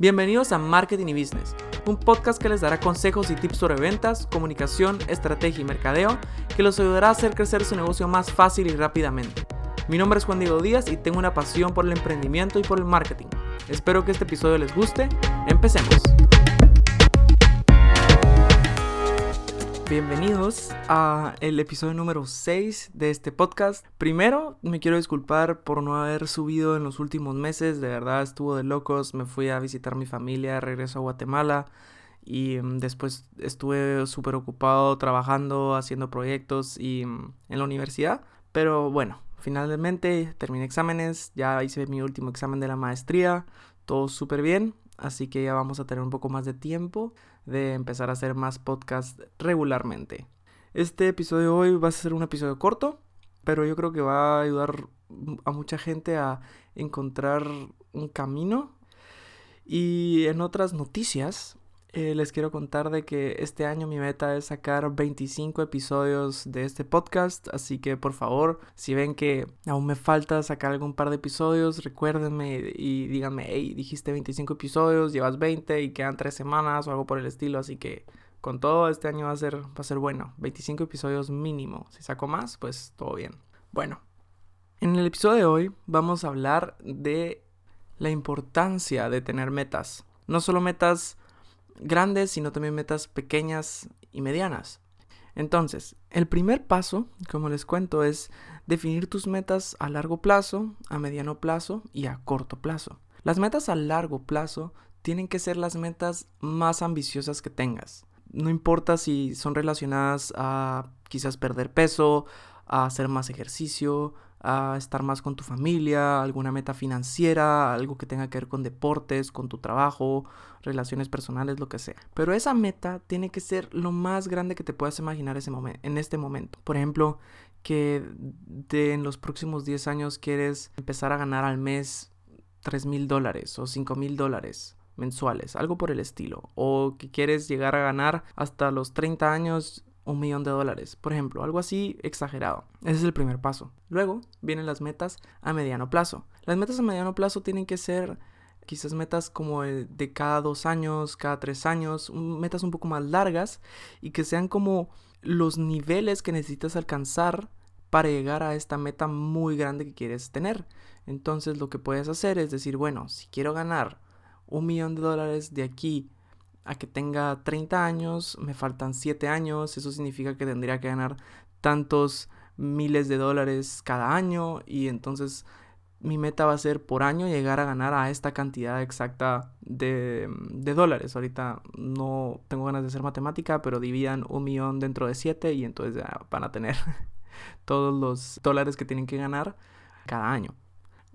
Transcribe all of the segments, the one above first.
Bienvenidos a Marketing y Business, un podcast que les dará consejos y tips sobre ventas, comunicación, estrategia y mercadeo que los ayudará a hacer crecer su negocio más fácil y rápidamente. Mi nombre es Juan Diego Díaz y tengo una pasión por el emprendimiento y por el marketing. Espero que este episodio les guste. Empecemos. Bienvenidos a el episodio número 6 de este podcast. Primero, me quiero disculpar por no haber subido en los últimos meses. De verdad, estuvo de locos. Me fui a visitar mi familia, regreso a Guatemala. Y mm, después estuve súper ocupado trabajando, haciendo proyectos y mm, en la universidad. Pero bueno, finalmente terminé exámenes. Ya hice mi último examen de la maestría. Todo súper bien. Así que ya vamos a tener un poco más de tiempo de empezar a hacer más podcasts regularmente. Este episodio de hoy va a ser un episodio corto, pero yo creo que va a ayudar a mucha gente a encontrar un camino. Y en otras noticias, eh, les quiero contar de que este año mi meta es sacar 25 episodios de este podcast, así que por favor, si ven que aún me falta sacar algún par de episodios, recuérdenme y díganme, hey, dijiste 25 episodios, llevas 20 y quedan 3 semanas o algo por el estilo, así que con todo este año va a ser, va a ser bueno, 25 episodios mínimo, si saco más, pues todo bien. Bueno, en el episodio de hoy vamos a hablar de la importancia de tener metas, no solo metas grandes, sino también metas pequeñas y medianas. Entonces, el primer paso, como les cuento, es definir tus metas a largo plazo, a mediano plazo y a corto plazo. Las metas a largo plazo tienen que ser las metas más ambiciosas que tengas. No importa si son relacionadas a quizás perder peso, a hacer más ejercicio, a estar más con tu familia, alguna meta financiera, algo que tenga que ver con deportes, con tu trabajo, relaciones personales, lo que sea. Pero esa meta tiene que ser lo más grande que te puedas imaginar ese en este momento. Por ejemplo, que de en los próximos 10 años quieres empezar a ganar al mes 3 mil dólares o 5 mil dólares mensuales, algo por el estilo. O que quieres llegar a ganar hasta los 30 años un millón de dólares, por ejemplo, algo así exagerado. Ese es el primer paso. Luego vienen las metas a mediano plazo. Las metas a mediano plazo tienen que ser quizás metas como de cada dos años, cada tres años, metas un poco más largas y que sean como los niveles que necesitas alcanzar para llegar a esta meta muy grande que quieres tener. Entonces lo que puedes hacer es decir, bueno, si quiero ganar un millón de dólares de aquí a que tenga 30 años, me faltan 7 años, eso significa que tendría que ganar tantos miles de dólares cada año y entonces mi meta va a ser por año llegar a ganar a esta cantidad exacta de, de, dólares. Ahorita no tengo ganas de hacer matemática, pero dividan un millón dentro de 7 y entonces ya van a tener todos los dólares que tienen que ganar cada año.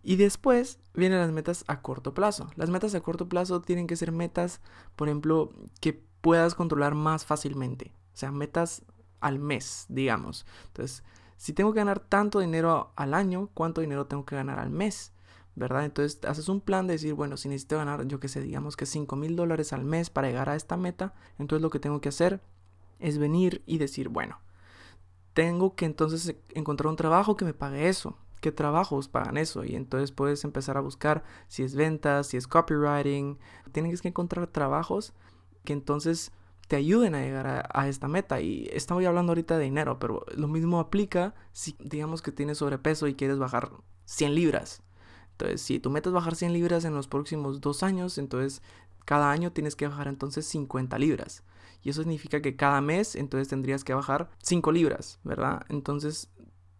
Y después vienen las metas a corto plazo. Las metas a corto plazo tienen que ser metas, por ejemplo, que puedas controlar más fácilmente. O sea, metas al mes, digamos. Entonces, si tengo que ganar tanto dinero al año, ¿cuánto dinero tengo que ganar al mes? ¿Verdad? Entonces haces un plan de decir, bueno, si necesito ganar, yo qué sé, digamos que 5 mil dólares al mes para llegar a esta meta, entonces lo que tengo que hacer es venir y decir, bueno, tengo que entonces encontrar un trabajo que me pague eso qué trabajos pagan eso y entonces puedes empezar a buscar si es ventas, si es copywriting. Tienes que encontrar trabajos que entonces te ayuden a llegar a, esta meta. Y estamos hablando ahorita de dinero, pero lo mismo aplica si digamos que tienes sobrepeso y quieres bajar 100 libras. Entonces, si tu meta es bajar 100 libras en los próximos dos años, entonces cada año tienes que bajar entonces 50 libras. Y eso significa que cada mes entonces tendrías que bajar 5 libras, ¿verdad? Entonces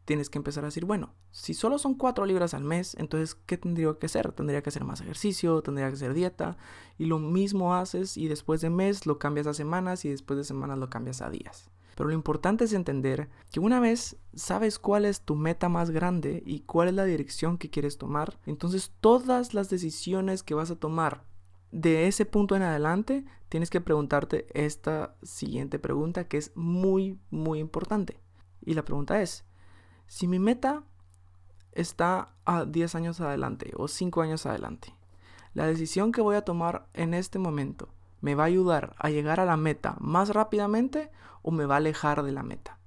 tienes que empezar a decir, bueno, si solo son 4 libras al mes, entonces, ¿qué tendría que hacer? Tendría que hacer más ejercicio, tendría que hacer dieta, y lo mismo haces y después de mes lo cambias a semanas y después de semanas lo cambias a días. Pero lo importante es entender que una vez sabes cuál es tu meta más grande y cuál es la dirección que quieres tomar, entonces todas las decisiones que vas a tomar de ese punto en adelante, tienes que preguntarte esta siguiente pregunta que es muy, muy importante. Y la pregunta es, si mi meta está a 10 años adelante o 5 años adelante, la decisión que voy a tomar en este momento me va a ayudar a llegar a la meta más rápidamente o me va a alejar de la meta.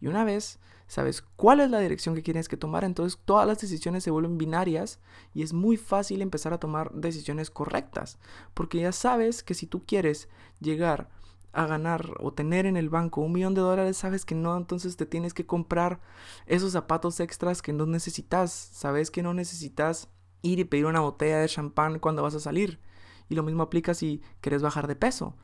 Y una vez sabes cuál es la dirección que tienes que tomar, entonces todas las decisiones se vuelven binarias y es muy fácil empezar a tomar decisiones correctas, porque ya sabes que si tú quieres llegar a ganar o tener en el banco un millón de dólares, sabes que no, entonces te tienes que comprar esos zapatos extras que no necesitas, sabes que no necesitas ir y pedir una botella de champán cuando vas a salir. Y lo mismo aplica si quieres bajar de peso.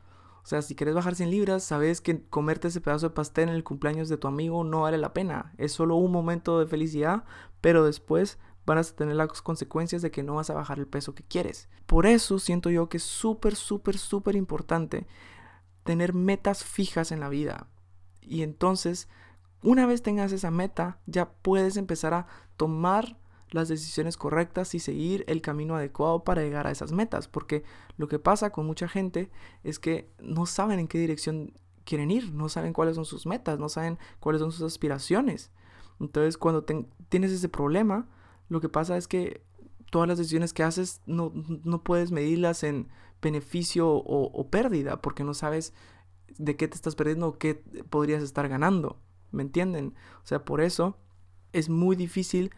O sea, si quieres bajar 100 libras, sabes que comerte ese pedazo de pastel en el cumpleaños de tu amigo no vale la pena. Es solo un momento de felicidad, pero después van a tener las consecuencias de que no vas a bajar el peso que quieres. Por eso siento yo que es súper, súper, súper importante tener metas fijas en la vida. Y entonces, una vez tengas esa meta, ya puedes empezar a tomar las decisiones correctas y seguir el camino adecuado para llegar a esas metas. Porque lo que pasa con mucha gente es que no saben en qué dirección quieren ir, no saben cuáles son sus metas, no saben cuáles son sus aspiraciones. Entonces cuando tienes ese problema, lo que pasa es que todas las decisiones que haces no, puedes medirlas en beneficio o, pérdida porque no sabes de qué te estás perdiendo o qué podrías estar ganando. ¿Me entienden? O sea, por eso es muy difícil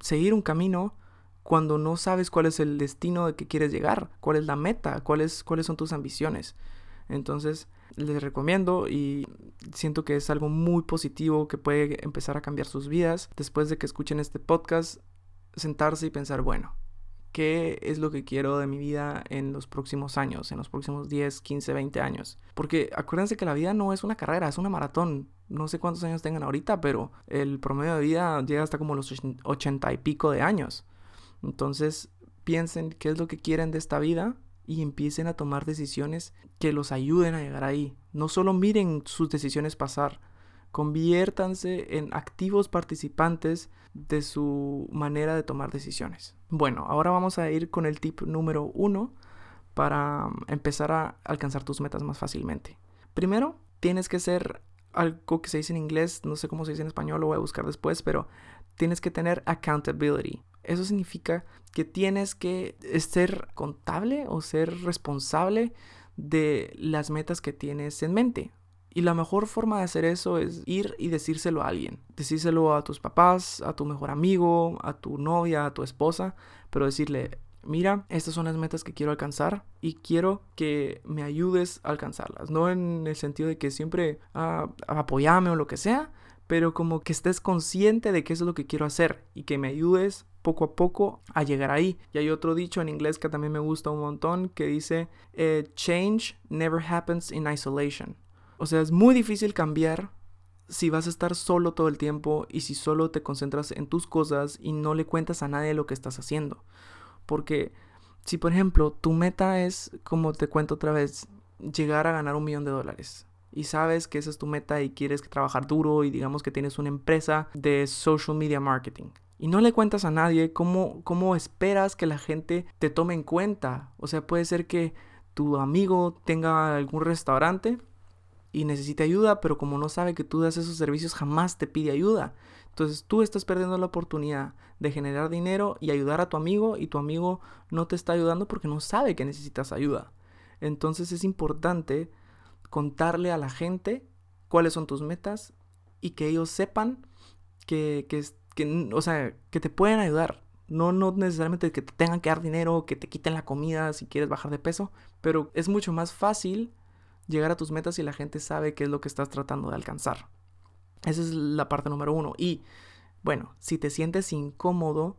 seguir un camino cuando no sabes cuál es el destino de que quieres llegar, cuál es la meta, cuáles, cuáles son tus ambiciones. Entonces, les recomiendo y siento que es algo muy positivo que puede empezar a cambiar sus vidas después de que escuchen este podcast, sentarse y pensar, bueno, qué es lo que quiero de mi vida en los próximos años, en los próximos 10, 15, 20 años. Porque acuérdense que la vida no es una carrera, es una maratón. No sé cuántos años tengan ahorita, pero el promedio de vida llega hasta como los 80 y pico de años. Entonces, piensen qué es lo que quieren de esta vida y empiecen a tomar decisiones que los ayuden a llegar ahí. No solo miren sus decisiones pasar, conviértanse en activos participantes de su manera de tomar decisiones. Bueno, ahora vamos a ir con el tip número uno para um, empezar a alcanzar tus metas más fácilmente. Primero, tienes que ser algo que se dice en inglés, no sé cómo se dice en español, lo voy a buscar después, pero tienes que tener accountability. Eso significa que tienes que ser contable o ser responsable de las metas que tienes en mente. Y la mejor forma de hacer eso es ir y decírselo a alguien. Decírselo a tus papás, a tu mejor amigo, a tu novia, a tu esposa, pero decirle, mira, estas son las metas que quiero alcanzar y quiero que me ayudes a alcanzarlas. No en el sentido de que siempre ah, apoyame o lo que sea, pero como que estés consciente de qué es lo que quiero hacer y que me ayudes poco a poco a llegar ahí. Y hay otro dicho en inglés que también me gusta un montón que dice, eh, change never happens in isolation. O sea, es muy difícil cambiar si vas a estar solo todo el tiempo y si solo te concentras en tus cosas y no le cuentas a nadie lo que estás haciendo. Porque si, por ejemplo, tu meta es, como te cuento otra vez, llegar a ganar un millón de dólares y sabes que esa es tu meta y quieres trabajar duro y digamos que tienes una empresa de social media marketing y no le cuentas a nadie, ¿cómo, ¿cómo esperas que la gente te tome en cuenta? O sea, puede ser que tu amigo tenga algún restaurante y necesita ayuda, pero como no sabe que tú das esos servicios, jamás te pide ayuda. Entonces tú estás perdiendo la oportunidad de generar dinero y ayudar a tu amigo y tu amigo no te está ayudando porque no sabe que necesitas ayuda. Entonces es importante contarle a la gente cuáles son tus metas y que ellos sepan que, que, que, o sea, que te pueden ayudar. No, no necesariamente que te tengan que dar dinero, que te quiten la comida si quieres bajar de peso, pero es mucho más fácil llegar a tus metas y la gente sabe qué es lo que estás tratando de alcanzar. Esa es la parte número uno. Y bueno, si te sientes incómodo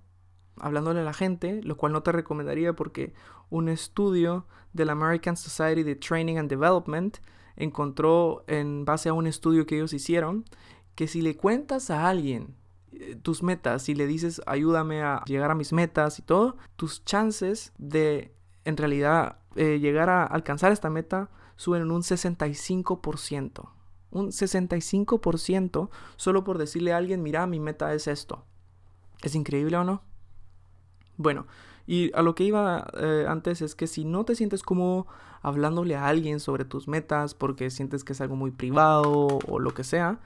hablándole a la gente, lo cual no te recomendaría porque un estudio de la American Society de Training and Development encontró en base a un estudio que ellos hicieron que si le cuentas a alguien eh, tus metas y le dices ayúdame a llegar a mis metas y todo, tus chances de en realidad eh, llegar a alcanzar esta meta suben un 65%. Un 65% solo por decirle a alguien, mira, mi meta es esto. ¿Es increíble o no? Bueno, y a lo que iba eh, antes es que si no te sientes como hablándole a alguien sobre tus metas porque sientes que es algo muy privado o lo que sea,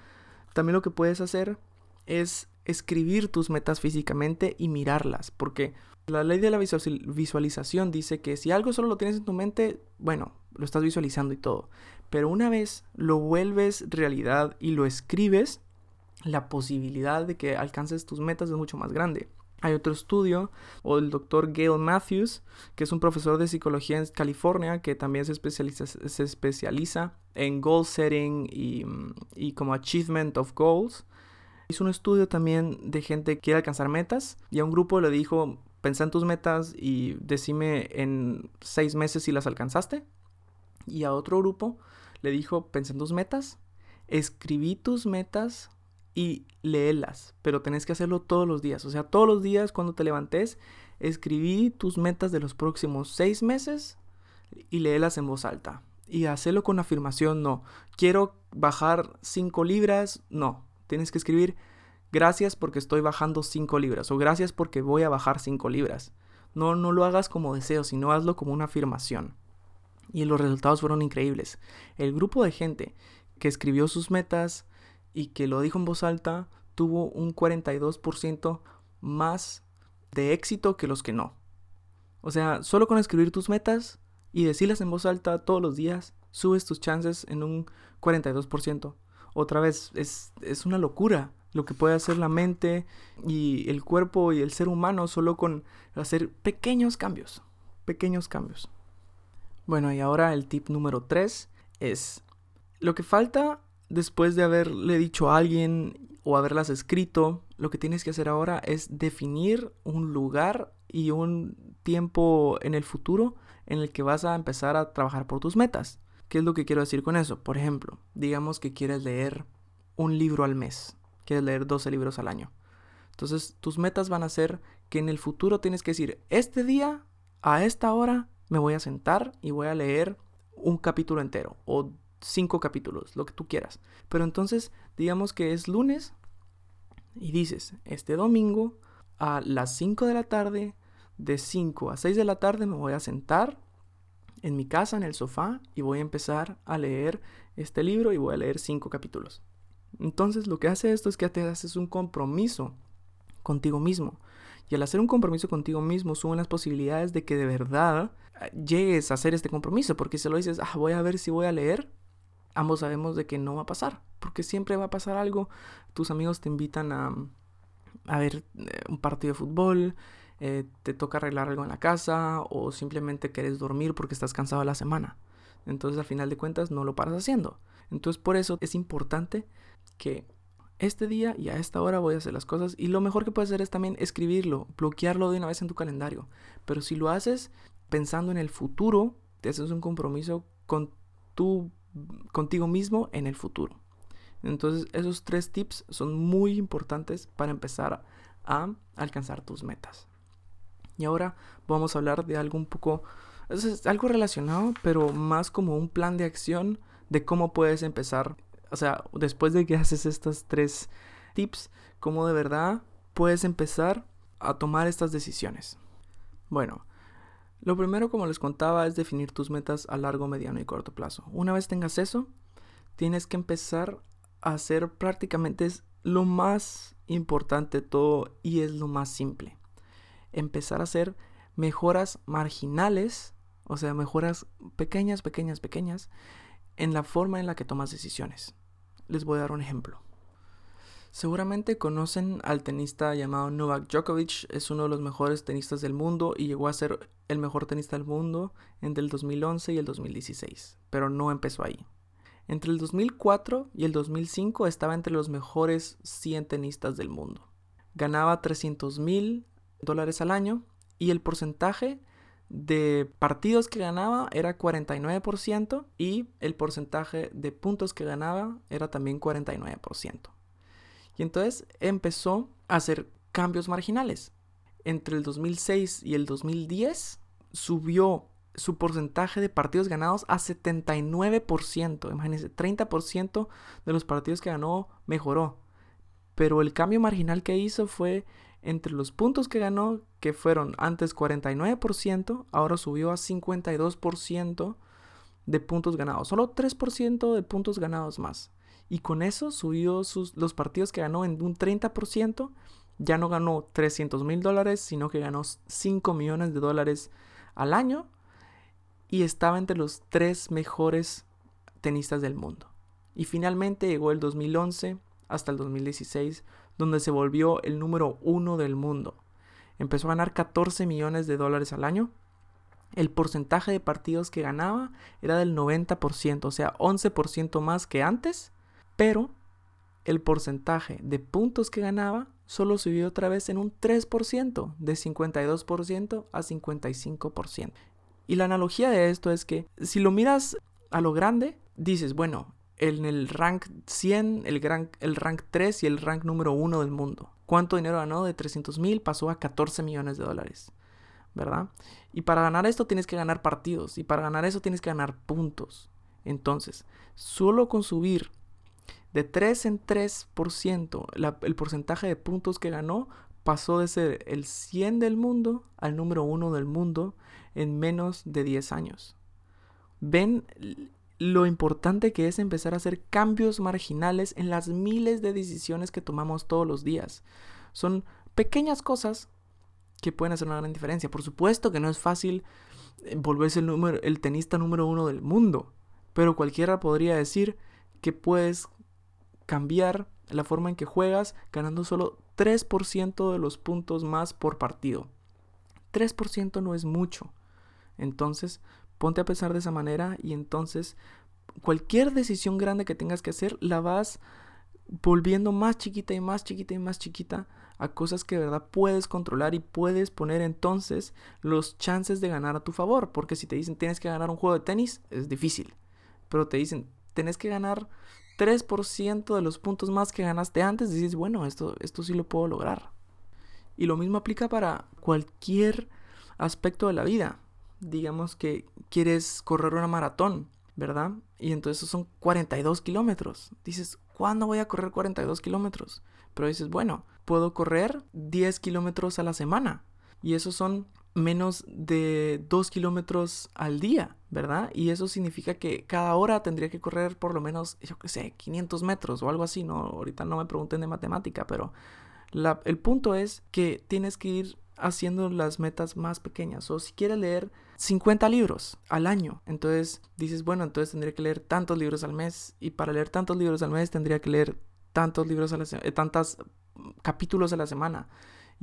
también lo que puedes hacer es escribir tus metas físicamente y mirarlas, porque la ley de la visualización dice que si algo solo lo tienes en tu mente, bueno, lo estás visualizando y todo. Pero una vez lo vuelves realidad y lo escribes, la posibilidad de que alcances tus metas es mucho más grande. Hay otro estudio, o el doctor Gail Matthews, que es un profesor de psicología en California, que también se especializa, se especializa en goal setting y, y como achievement of goals. Hizo un estudio también de gente que quiere alcanzar metas y a un grupo le dijo, pensá en tus metas y decime en seis meses si las alcanzaste. Y a otro grupo le dijo, pensá en tus metas, escribí tus metas y léelas, pero tenés que hacerlo todos los días. O sea, todos los días cuando te levantes, escribí tus metas de los próximos seis meses y léelas en voz alta. Y hacerlo con afirmación, no. Quiero bajar cinco libras, no. Tienes que escribir gracias porque estoy bajando cinco libras o gracias porque voy a bajar cinco libras. No, no lo hagas como deseo, sino hazlo como una afirmación. Y los resultados fueron increíbles. El grupo de gente que escribió sus metas, y que lo dijo en voz alta tuvo un 42% más de éxito que los que no. O sea, solo con escribir tus metas y decirlas en voz alta todos los días, subes tus chances en un 42%. Otra vez, es, es una locura lo que puede hacer la mente y el cuerpo y el ser humano solo con hacer pequeños cambios. Pequeños cambios. Bueno, y ahora el tip número 3 es, lo que falta después de haberle dicho a alguien o haberlas escrito, lo que tienes que hacer ahora es definir un lugar y un tiempo en el futuro en el que vas a empezar a trabajar por tus metas. ¿Qué es lo que quiero decir con eso? Por ejemplo, digamos que quieres leer un libro al mes, quieres leer 12 libros al año. Entonces, tus metas van a ser que en el futuro tienes que decir, este día, a esta hora, me voy a sentar y voy a leer un capítulo entero o cinco capítulos, lo que tú quieras. Pero entonces, digamos que es lunes y dices, este domingo a las 5 de la tarde, de 5 a 6 de la tarde me voy a sentar en mi casa, en el sofá, y voy a empezar a leer este libro y voy a leer cinco capítulos. Entonces lo que hace esto es que te haces un compromiso contigo mismo. Y al hacer un compromiso contigo mismo suben las posibilidades de que de verdad llegues a hacer este compromiso. Porque si lo dices, ah, voy a ver si voy a leer, ambos sabemos de que no va a pasar, porque siempre va a pasar algo. Tus amigos te invitan a, a ver eh, un partido de fútbol, eh, te toca arreglar algo en la casa o simplemente quieres dormir porque estás cansado la semana. Entonces al final de cuentas no lo paras haciendo. Entonces por eso es importante que este día y a esta hora voy a hacer las cosas y lo mejor que puedes hacer es también escribirlo, bloquearlo de una vez en tu calendario. Pero si lo haces pensando en el futuro, te haces un compromiso con tu contigo mismo en el futuro. Entonces esos tres tips son muy importantes para empezar a alcanzar tus metas. Y ahora vamos a hablar de algo un poco, es algo relacionado, pero más como un plan de acción de cómo puedes empezar. O sea, después de que haces estos tres tips, cómo de verdad puedes empezar a tomar estas decisiones. Bueno, lo primero, como les contaba, es definir tus metas a largo, mediano y corto plazo. Una vez tengas eso, tienes que empezar a hacer prácticamente lo más importante de todo y es lo más simple. Empezar a hacer mejoras marginales, o sea, mejoras pequeñas, pequeñas, pequeñas, en la forma en la que tomas decisiones. Les voy a dar un ejemplo. Seguramente conocen al tenista llamado Novak Djokovic, es uno de los mejores tenistas del mundo y llegó a ser el mejor tenista del mundo entre el 2011 y el 2016, pero no empezó ahí. Entre el 2004 y el 2005 estaba entre los mejores 100 tenistas del mundo. Ganaba 300 mil dólares al año y el porcentaje de partidos que ganaba era 49% y el porcentaje de puntos que ganaba era también 49%. Y entonces empezó a hacer cambios marginales. Entre el 2006 y el 2010 subió su porcentaje de partidos ganados a 79%. Imagínense, 30% de los partidos que ganó mejoró. Pero el cambio marginal que hizo fue entre los puntos que ganó, que fueron antes 49%, ahora subió a 52% de puntos ganados. Solo 3% de puntos ganados más. Y con eso subió sus, los partidos que ganó en un 30%. Ya no ganó 300 mil dólares, sino que ganó 5 millones de dólares al año. Y estaba entre los tres mejores tenistas del mundo. Y finalmente llegó el 2011 hasta el 2016, donde se volvió el número uno del mundo. Empezó a ganar 14 millones de dólares al año. El porcentaje de partidos que ganaba era del 90%, o sea, 11% más que antes, pero el porcentaje de puntos que ganaba solo subió otra vez en un 3%, de 52% a 55%. Y la analogía de esto es que si lo miras a lo grande, dices, bueno, en el rank 100, el, el rank 3 y el rank número 1 del mundo. ¿Cuánto dinero ganó? De 300 mil pasó a 14 millones de dólares. ¿Verdad? Y para ganar esto tienes que ganar partidos. Y para ganar eso tienes que ganar puntos. Entonces, solo con subir de 3 en 3%, el porcentaje de puntos que ganó pasó de ser el 100 del mundo al número 1 del mundo en menos de 10 años. Ven lo importante que es empezar a hacer cambios marginales en las miles de decisiones que tomamos todos los días. Son pequeñas cosas que pueden hacer una gran diferencia. Por supuesto que no es fácil eh, volverse el, número, el tenista número uno del mundo, pero cualquiera podría decir que puedes cambiar la forma en que juegas ganando solo 3% de los puntos más por partido. 3% no es mucho. Entonces, ponte a pensar de esa manera y entonces cualquier decisión grande que tengas que hacer la vas volviendo más chiquita y más chiquita y más chiquita a cosas que de verdad puedes controlar y puedes poner entonces los chances de ganar a tu favor. Porque si te dicen tienes que ganar un juego de tenis, es difícil. Pero te dicen tienes que ganar 3% de los puntos más que ganaste antes, dices, bueno, esto, esto sí lo puedo lograr. Y lo mismo aplica para cualquier aspecto de la vida. Digamos que quieres correr una maratón, ¿verdad? Y entonces son 42 kilómetros. Dices, ¿cuándo voy a correr 42 kilómetros? Pero dices, bueno, puedo correr 10 kilómetros a la semana. Y esos son menos de 2 kilómetros al día, ¿verdad? Y eso significa que cada hora tendría que correr por lo menos, yo qué sé, 500 metros o algo así, ¿no? Ahorita no me pregunten de matemática, pero el punto es que tienes que ir haciendo las metas más pequeñas. O si quieres leer 50 libros al año, entonces dices, bueno, entonces tendría que leer tantos libros al mes y para leer tantos libros al mes tendría que leer tantos libros a la eh, tantos capítulos a la semana.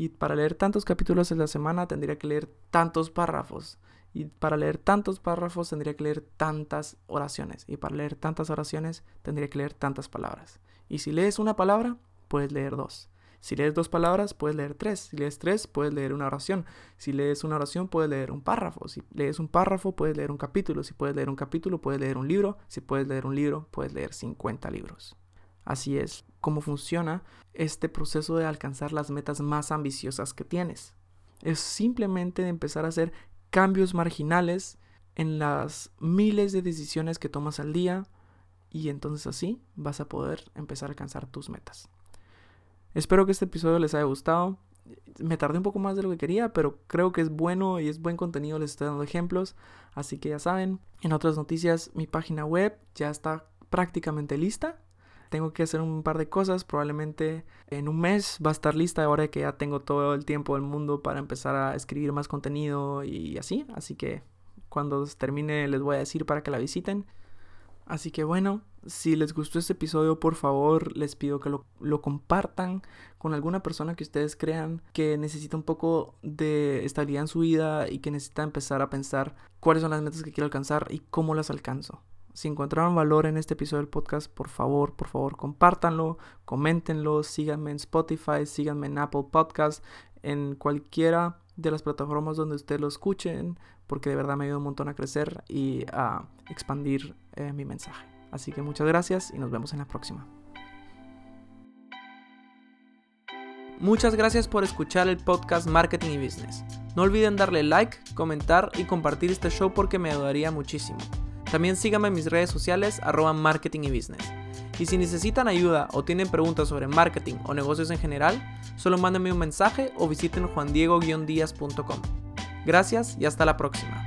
Y para leer tantos capítulos a la semana tendría que leer tantos párrafos. Y para leer tantos párrafos tendría que leer tantas oraciones. Y para leer tantas oraciones tendría que leer tantas palabras. Y si lees una palabra, puedes leer dos. Si lees dos palabras, puedes leer tres. Si lees tres, puedes leer una oración. Si lees una oración, puedes leer un párrafo. Si lees un párrafo, puedes leer un capítulo. Si puedes leer un capítulo, puedes leer un libro. Si puedes leer un libro, puedes leer 50 libros. Así es como funciona este proceso de alcanzar las metas más ambiciosas que tienes. Es simplemente empezar a hacer cambios marginales en las miles de decisiones que tomas al día y entonces así vas a poder empezar a alcanzar tus metas. Espero que este episodio les haya gustado. Me tardé un poco más de lo que quería, pero creo que es bueno y es buen contenido, les estoy dando ejemplos. Así que ya saben, en otras noticias, mi página web ya está prácticamente lista. Tengo que hacer un par de cosas, probablemente en un mes va a estar lista ahora que ya tengo todo el tiempo del mundo para empezar a escribir más contenido y así. Así que cuando termine les voy a decir para que la visiten. Así que bueno, si les gustó este episodio, por favor, les pido que lo, compartan con alguna persona que ustedes crean que necesita un poco de estabilidad en su vida y que necesita empezar a pensar cuáles son las metas que quiero alcanzar y cómo las alcanzo. Si encontraron valor en este episodio del podcast, por favor, por favor, compártanlo, coméntenlo, síganme en Spotify, síganme en Apple Podcast, en cualquiera de las plataformas donde ustedes lo escuchen, porque de verdad me ayuda un montón a crecer y a expandir eh, mi mensaje. Así que muchas gracias y nos vemos en la próxima. Muchas gracias por escuchar el podcast Marketing y Business. No olviden darle like, comentar y compartir este show porque me ayudaría muchísimo. También síganme en mis redes sociales arroba marketing y business. Y si necesitan ayuda o tienen preguntas sobre marketing o negocios en general, solo mándenme un mensaje o visiten juandiego-díaz.com. Gracias y hasta la próxima.